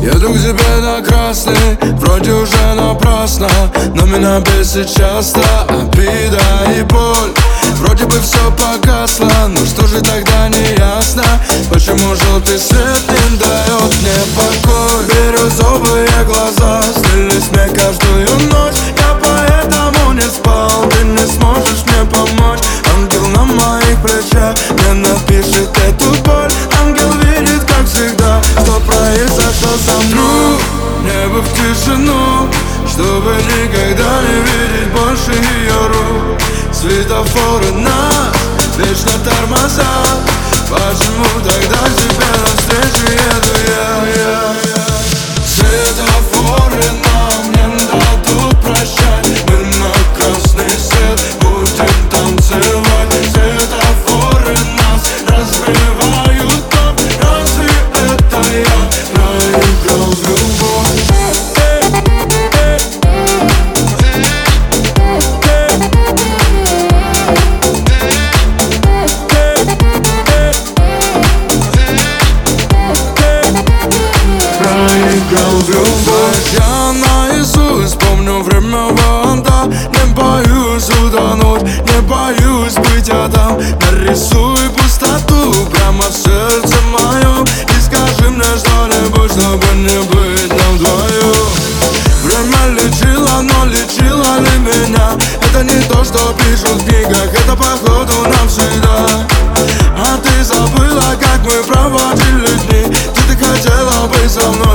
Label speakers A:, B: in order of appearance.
A: Еду к тебе на красный, вроде уже напрасно Но меня бесит часто обида и боль. Вроде бы все погасло, но что же тогда не ясно Почему желтый свет не дает мне покой Бирюзовые глаза снились мне каждую ночь тишину, чтобы никогда не видеть больше ее рук. Светофоры нас вечно тормозят Почему тогда к проиграл в любовь Я наизусть помню время ванда Не боюсь утонуть, не боюсь быть адам Нарисуй пустоту прямо в сердце моем. И скажи мне что-нибудь, чтобы не быть нам вдвоем Время лечило, но лечило ли меня? Это не то, что пишут в книгах, это походу навсегда А ты забыла, как мы проводили дни? Ты так хотела быть со мной,